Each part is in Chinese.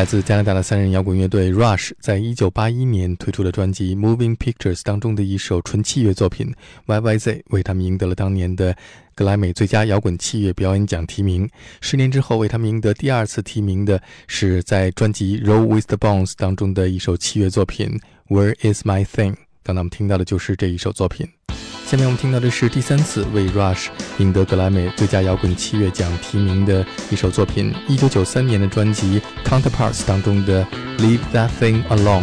来自加拿大的三人摇滚乐队 Rush 在一九八一年推出的专辑《Moving Pictures》当中的一首纯器乐作品《YYZ》，为他们赢得了当年的格莱美最佳摇滚器乐表演奖提名。十年之后，为他们赢得第二次提名的是在专辑《Roll with the Bones》当中的一首器乐作品《Where Is My Thing》。刚才我们听到的就是这一首作品。下面我们听到的是第三次为 Rush 赢得格莱美最佳摇滚器乐奖提名的一首作品，一九九三年的专辑《Counterparts》当中的《Leave That Thing Alone》。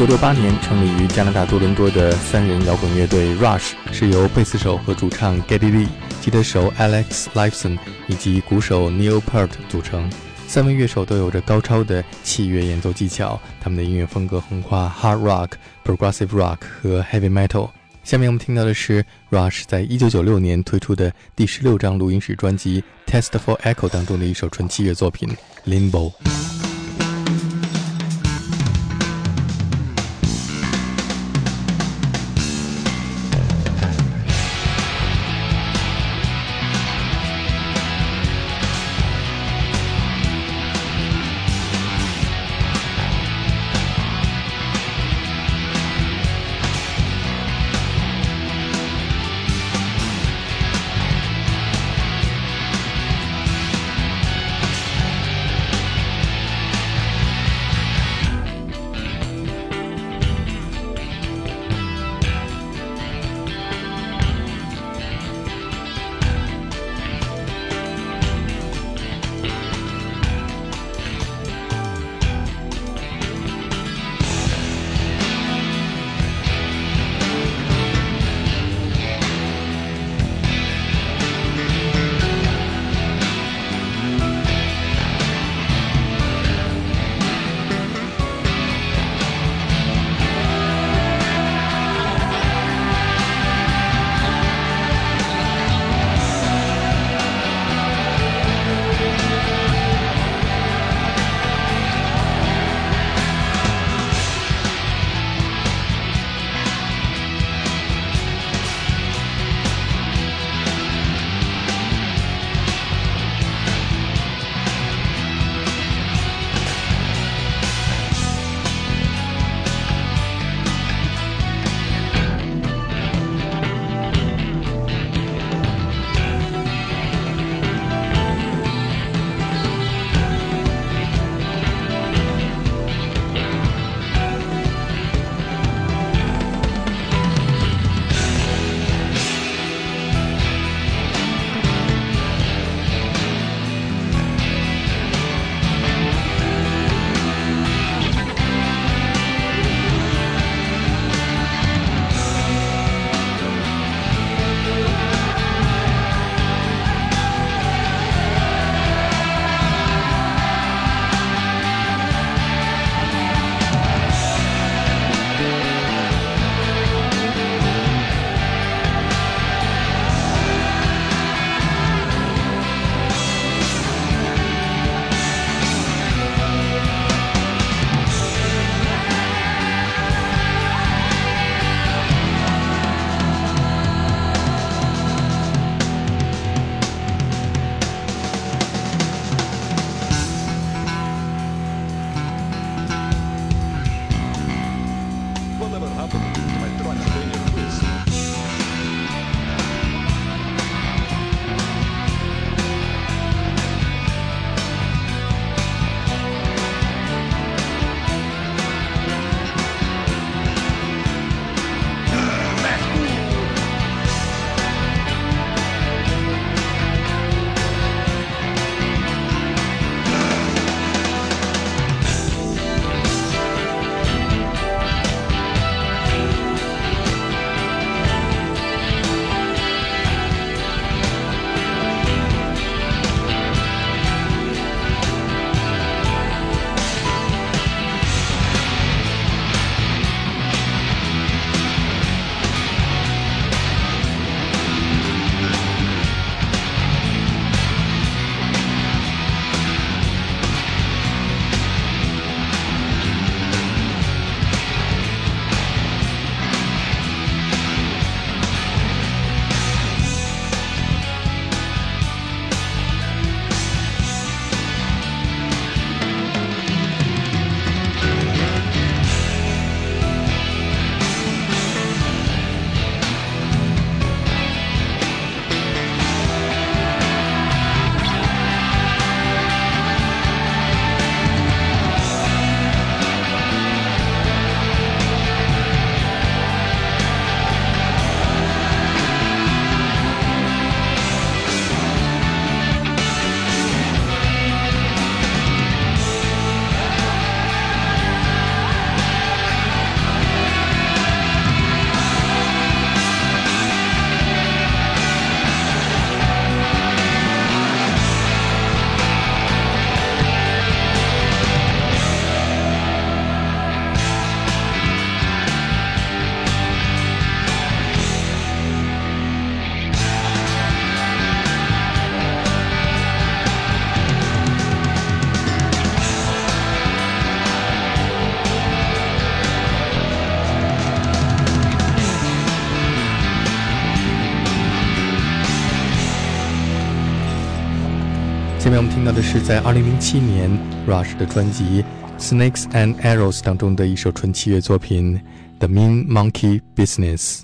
一九六八年成立于加拿大多伦多的三人摇滚乐队 Rush 是由贝斯手和主唱 Geddy Lee、吉他手 Alex Lifeson 以及鼓手 Neil Peart 组成。三位乐手都有着高超的器乐演奏技巧，他们的音乐风格横跨 Hard Rock、Progressive Rock 和 Heavy Metal。下面我们听到的是 Rush 在一九九六年推出的第十六张录音室专辑《Test for Echo》当中的一首纯器乐作品《Limbo》。是在2007年 Rush 的专辑《Snakes and Arrows》当中的一首纯器乐作品《The Mean Monkey Business》。